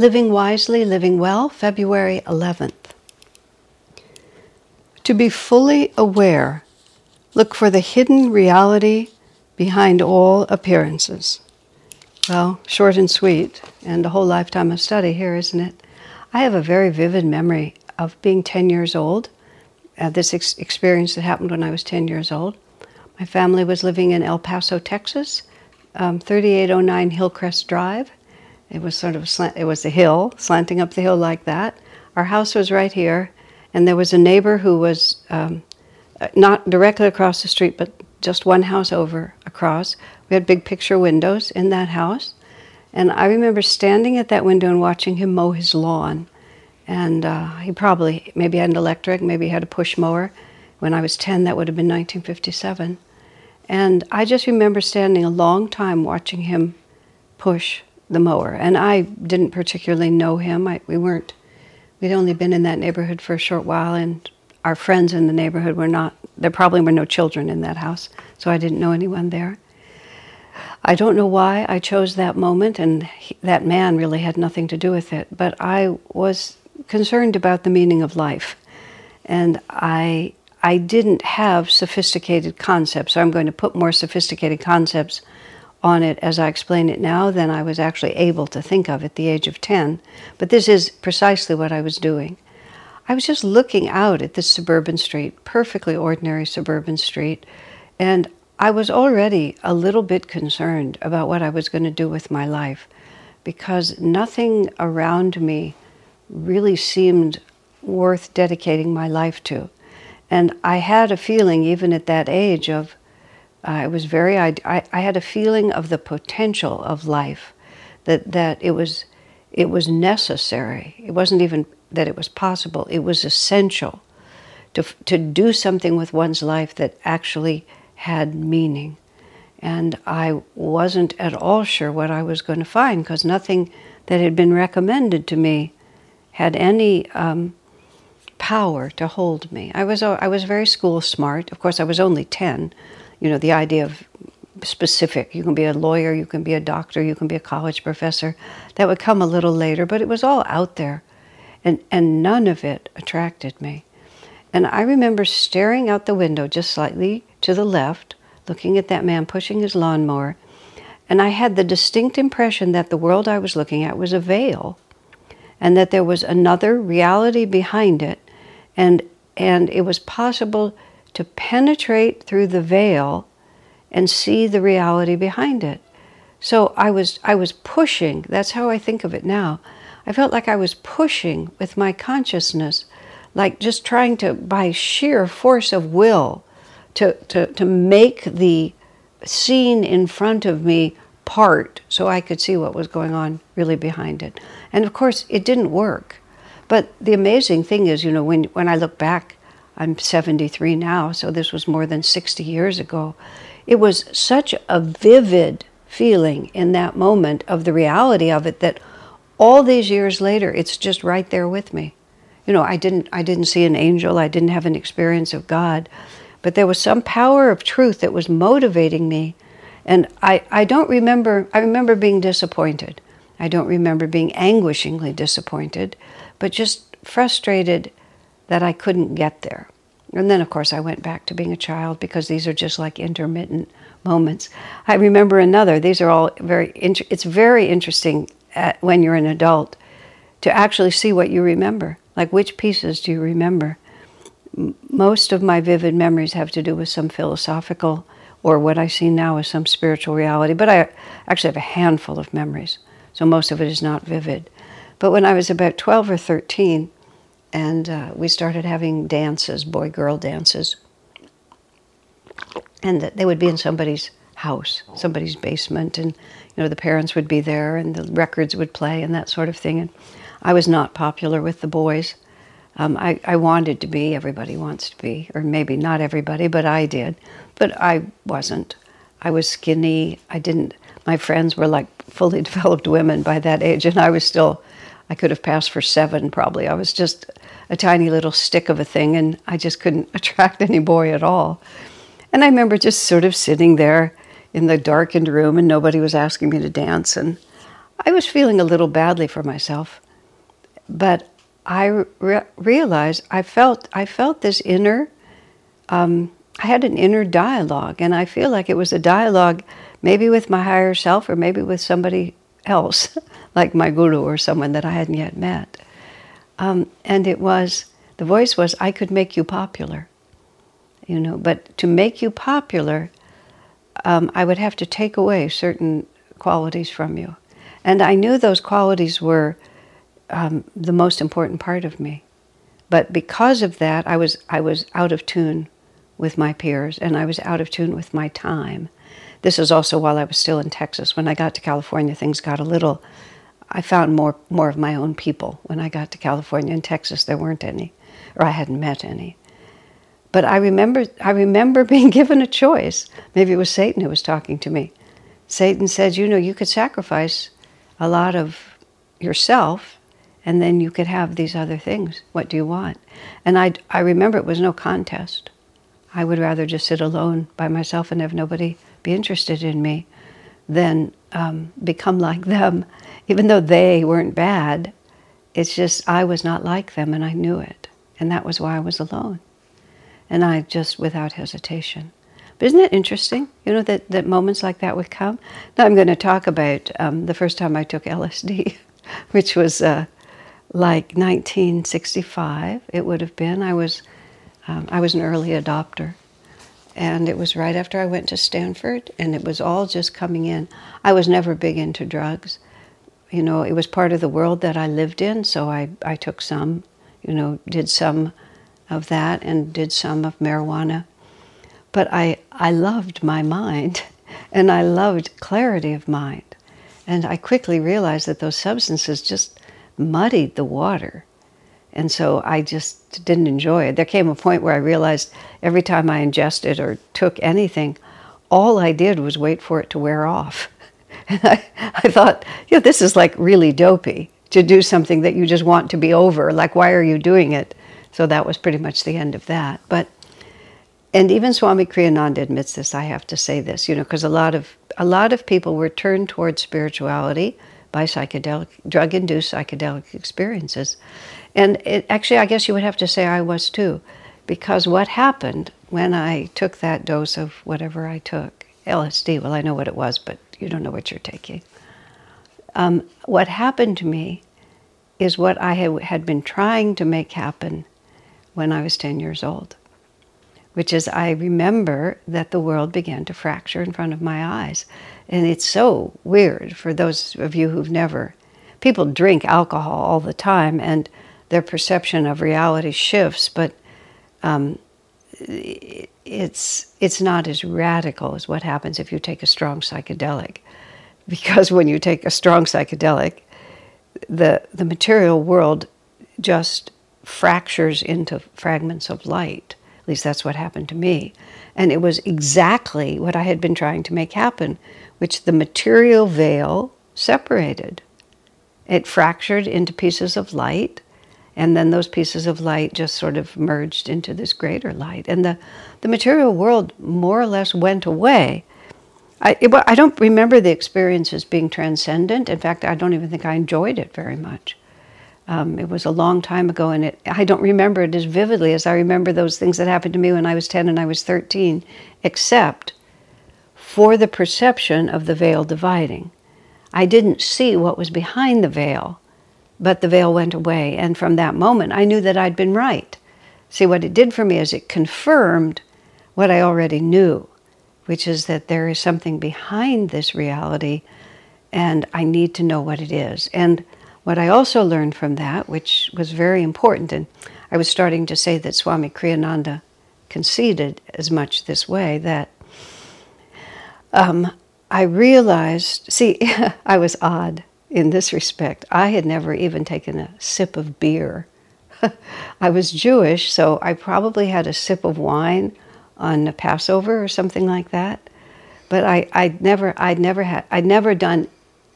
Living Wisely, Living Well, February 11th. To be fully aware, look for the hidden reality behind all appearances. Well, short and sweet, and a whole lifetime of study here, isn't it? I have a very vivid memory of being 10 years old, uh, this ex- experience that happened when I was 10 years old. My family was living in El Paso, Texas, um, 3809 Hillcrest Drive it was sort of slant, it was a hill, slanting up the hill like that. Our house was right here, and there was a neighbor who was um, uh, not directly across the street, but just one house over across. We had big picture windows in that house, and I remember standing at that window and watching him mow his lawn. And uh, he probably maybe had an electric, maybe he had a push mower. When I was 10, that would have been 1957. And I just remember standing a long time watching him push the mower. And I didn't particularly know him. I, we weren't, we'd only been in that neighborhood for a short while, and our friends in the neighborhood were not, there probably were no children in that house, so I didn't know anyone there. I don't know why I chose that moment, and he, that man really had nothing to do with it, but I was concerned about the meaning of life. And I, I didn't have sophisticated concepts, so I'm going to put more sophisticated concepts on it as I explain it now than I was actually able to think of at the age of 10. But this is precisely what I was doing. I was just looking out at this suburban street, perfectly ordinary suburban street, and I was already a little bit concerned about what I was going to do with my life because nothing around me really seemed worth dedicating my life to. And I had a feeling, even at that age, of uh, it was very, I, I had a feeling of the potential of life, that, that it, was, it was necessary. It wasn't even that it was possible, it was essential to, to do something with one's life that actually had meaning. And I wasn't at all sure what I was going to find because nothing that had been recommended to me had any um, power to hold me. I was, I was very school smart. Of course, I was only 10, you know, the idea of specific. You can be a lawyer, you can be a doctor, you can be a college professor. That would come a little later, but it was all out there. And, and none of it attracted me. And I remember staring out the window just slightly to the left, looking at that man pushing his lawnmower. And I had the distinct impression that the world I was looking at was a veil and that there was another reality behind it. And, and it was possible to penetrate through the veil and see the reality behind it. So I was I was pushing, that's how I think of it now. I felt like I was pushing with my consciousness, like just trying to by sheer force of will to, to, to make the scene in front of me part so I could see what was going on really behind it. And of course it didn't work. But the amazing thing is, you know, when when I look back I'm 73 now, so this was more than 60 years ago. It was such a vivid feeling in that moment of the reality of it that all these years later, it's just right there with me. You know, I didn't, I didn't see an angel, I didn't have an experience of God, but there was some power of truth that was motivating me. And I, I don't remember, I remember being disappointed. I don't remember being anguishingly disappointed, but just frustrated that I couldn't get there. And then, of course, I went back to being a child because these are just like intermittent moments. I remember another. These are all very. Inter- it's very interesting at, when you're an adult to actually see what you remember. Like which pieces do you remember? Most of my vivid memories have to do with some philosophical or what I see now as some spiritual reality. But I actually have a handful of memories, so most of it is not vivid. But when I was about 12 or 13, and uh, we started having dances, boy girl dances. And they would be in somebody's house, somebody's basement, and you know the parents would be there, and the records would play, and that sort of thing. And I was not popular with the boys. Um, I, I wanted to be, everybody wants to be, or maybe not everybody, but I did. But I wasn't. I was skinny. I didn't, my friends were like fully developed women by that age, and I was still, I could have passed for seven probably. I was just a tiny little stick of a thing, and I just couldn't attract any boy at all. And I remember just sort of sitting there in the darkened room, and nobody was asking me to dance, and I was feeling a little badly for myself. But I re- realized I felt I felt this inner. Um, I had an inner dialogue, and I feel like it was a dialogue, maybe with my higher self, or maybe with somebody else, like my guru or someone that I hadn't yet met. Um, and it was the voice was, "I could make you popular," you know. But to make you popular, um, I would have to take away certain qualities from you, and I knew those qualities were um, the most important part of me. But because of that, I was I was out of tune with my peers, and I was out of tune with my time. This is also while I was still in Texas. When I got to California, things got a little. I found more more of my own people when I got to California. and Texas, there weren't any, or I hadn't met any. But I remember I remember being given a choice. Maybe it was Satan who was talking to me. Satan said, "You know, you could sacrifice a lot of yourself and then you could have these other things. What do you want? And I, I remember it was no contest. I would rather just sit alone by myself and have nobody be interested in me than um, become like them, even though they weren't bad. It's just I was not like them and I knew it. And that was why I was alone. And I just, without hesitation. But isn't it interesting, you know, that, that moments like that would come? Now I'm going to talk about um, the first time I took LSD, which was uh, like 1965, it would have been. I was, um, I was an early adopter. And it was right after I went to Stanford, and it was all just coming in. I was never big into drugs. You know, it was part of the world that I lived in, so I, I took some, you know, did some of that and did some of marijuana. But I, I loved my mind, and I loved clarity of mind. And I quickly realized that those substances just muddied the water. And so I just didn't enjoy it. There came a point where I realized every time I ingested or took anything, all I did was wait for it to wear off. And I, I thought, you know, this is like really dopey to do something that you just want to be over. Like, why are you doing it? So that was pretty much the end of that. But, and even Swami Kriyananda admits this. I have to say this, you know, because a lot of a lot of people were turned towards spirituality by psychedelic, drug induced psychedelic experiences. And it, actually, I guess you would have to say I was too, because what happened when I took that dose of whatever I took, LSD, well, I know what it was, but you don't know what you're taking. Um, what happened to me is what I had been trying to make happen when I was 10 years old, which is I remember that the world began to fracture in front of my eyes. And it's so weird for those of you who've never. People drink alcohol all the time and their perception of reality shifts, but um, it's, it's not as radical as what happens if you take a strong psychedelic. Because when you take a strong psychedelic, the, the material world just fractures into fragments of light. At least that's what happened to me. And it was exactly what I had been trying to make happen, which the material veil separated. It fractured into pieces of light, and then those pieces of light just sort of merged into this greater light. And the, the material world more or less went away. I, it, I don't remember the experience as being transcendent. In fact, I don't even think I enjoyed it very much. Um, it was a long time ago, and it, I don't remember it as vividly as I remember those things that happened to me when I was 10 and I was 13, except for the perception of the veil dividing. I didn't see what was behind the veil, but the veil went away. And from that moment, I knew that I'd been right. See, what it did for me is it confirmed what I already knew, which is that there is something behind this reality, and I need to know what it is. And what I also learned from that, which was very important, and I was starting to say that Swami Kriyananda conceded as much this way, that um, I realized, see, I was odd. in this respect. I had never even taken a sip of beer. I was Jewish, so I probably had a sip of wine on Passover or something like that. But I, I'd never, I'd never had, I'd never done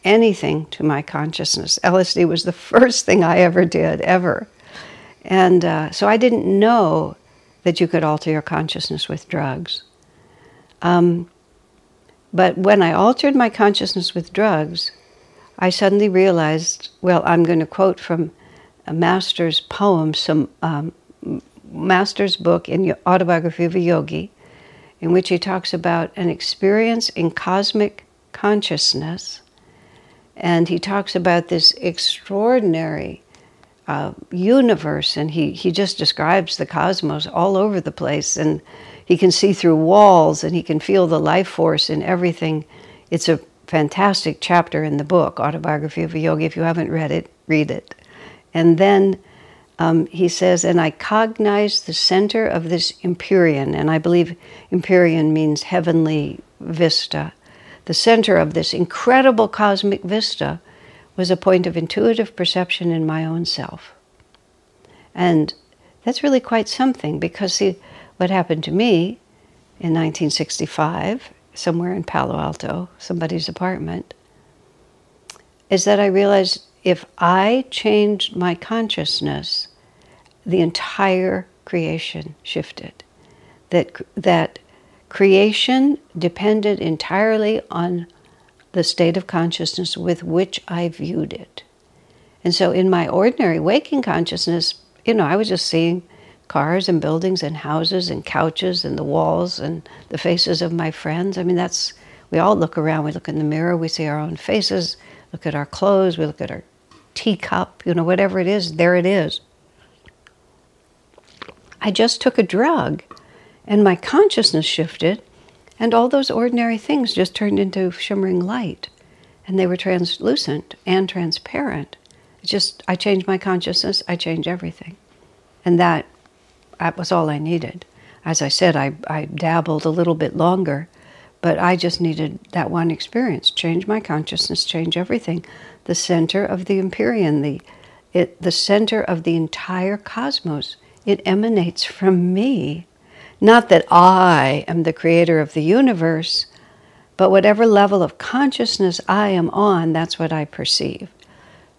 anything to my consciousness. LSD was the first thing I ever did, ever. And uh, so I didn't know that you could alter your consciousness with drugs. Um, but when I altered my consciousness with drugs, I suddenly realized well, I'm going to quote from a master's poem, some um, master's book in Autobiography of a Yogi, in which he talks about an experience in cosmic consciousness. And he talks about this extraordinary uh, universe, and he, he just describes the cosmos all over the place. And he can see through walls and he can feel the life force in everything. It's a fantastic chapter in the book, Autobiography of a Yogi. If you haven't read it, read it. And then um, he says, and I cognize the center of this empyrean, and I believe empyrean means heavenly vista. The center of this incredible cosmic vista was a point of intuitive perception in my own self. And that's really quite something because, see, what happened to me in 1965, somewhere in Palo Alto, somebody's apartment, is that I realized if I changed my consciousness, the entire creation shifted. That, that creation depended entirely on the state of consciousness with which I viewed it. And so in my ordinary waking consciousness, you know, I was just seeing cars and buildings and houses and couches and the walls and the faces of my friends. I mean, that's, we all look around, we look in the mirror, we see our own faces, look at our clothes, we look at our teacup, you know, whatever it is, there it is. I just took a drug and my consciousness shifted and all those ordinary things just turned into shimmering light. And they were translucent and transparent. It just, I changed my consciousness, I changed everything. And that, that was all I needed. As I said, I, I dabbled a little bit longer, but I just needed that one experience change my consciousness, change everything. The center of the Empyrean, the, it, the center of the entire cosmos, it emanates from me. Not that I am the creator of the universe, but whatever level of consciousness I am on, that's what I perceive.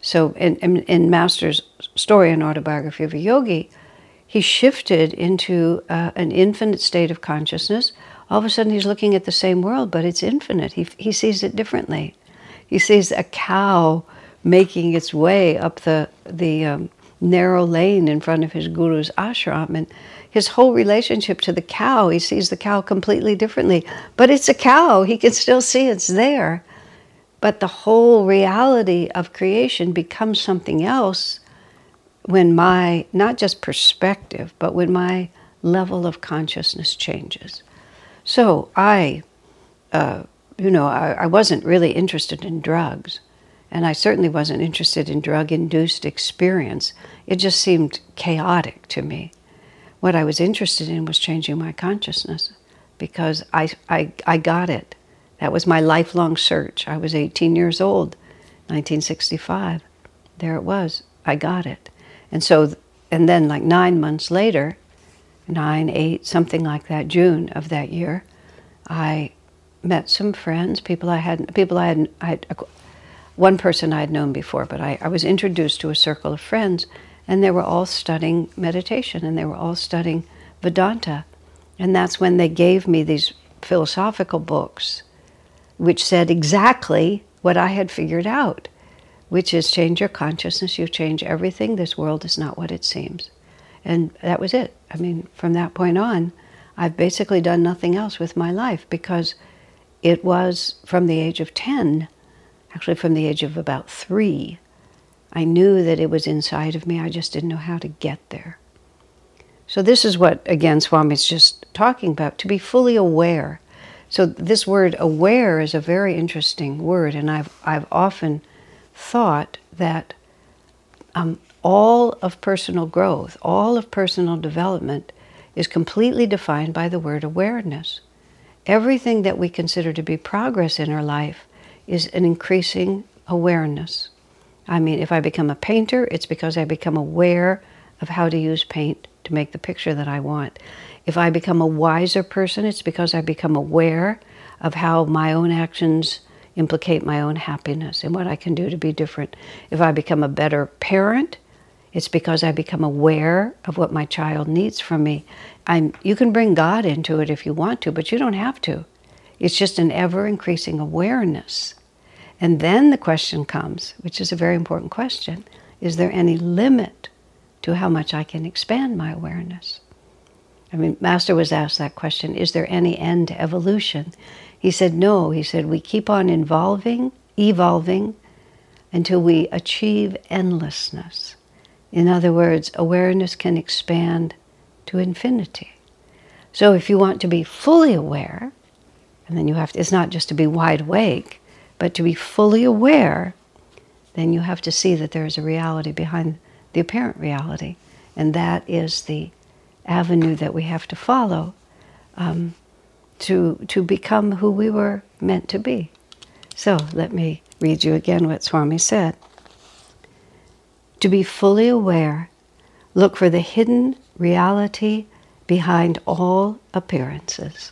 So, in, in, in Master's story and autobiography of a yogi, he shifted into uh, an infinite state of consciousness. All of a sudden, he's looking at the same world, but it's infinite. He, he sees it differently. He sees a cow making its way up the, the um, narrow lane in front of his guru's ashram, and his whole relationship to the cow, he sees the cow completely differently. But it's a cow, he can still see it's there. But the whole reality of creation becomes something else when my, not just perspective, but when my level of consciousness changes. So I, uh, you know, I, I wasn't really interested in drugs. And I certainly wasn't interested in drug induced experience. It just seemed chaotic to me. What I was interested in was changing my consciousness because I, I, I got it. That was my lifelong search. I was 18 years old, 1965. There it was. I got it. And so, and then like nine months later, nine, eight, something like that, June of that year, I met some friends, people I hadn't, people I had, I had one person I had known before, but I, I was introduced to a circle of friends and they were all studying meditation and they were all studying Vedanta. And that's when they gave me these philosophical books, which said exactly what I had figured out, which is change your consciousness, you change everything. This world is not what it seems. And that was it. I mean, from that point on, I've basically done nothing else with my life because it was from the age of 10, actually, from the age of about three, I knew that it was inside of me, I just didn't know how to get there. So, this is what, again, Swami's just talking about to be fully aware. So, this word aware is a very interesting word, and I've, I've often thought that um, all of personal growth, all of personal development is completely defined by the word awareness. Everything that we consider to be progress in our life is an increasing awareness. I mean, if I become a painter, it's because I become aware of how to use paint to make the picture that I want. If I become a wiser person, it's because I become aware of how my own actions implicate my own happiness and what I can do to be different. If I become a better parent, it's because I become aware of what my child needs from me. I'm, you can bring God into it if you want to, but you don't have to. It's just an ever increasing awareness. And then the question comes, which is a very important question is there any limit to how much I can expand my awareness? I mean, Master was asked that question is there any end to evolution? He said, no. He said, we keep on evolving, evolving until we achieve endlessness. In other words, awareness can expand to infinity. So if you want to be fully aware, and then you have to, it's not just to be wide awake, but to be fully aware, then you have to see that there is a reality behind the apparent reality. And that is the avenue that we have to follow um, to, to become who we were meant to be. So let me read you again what Swami said. To be fully aware, look for the hidden reality behind all appearances.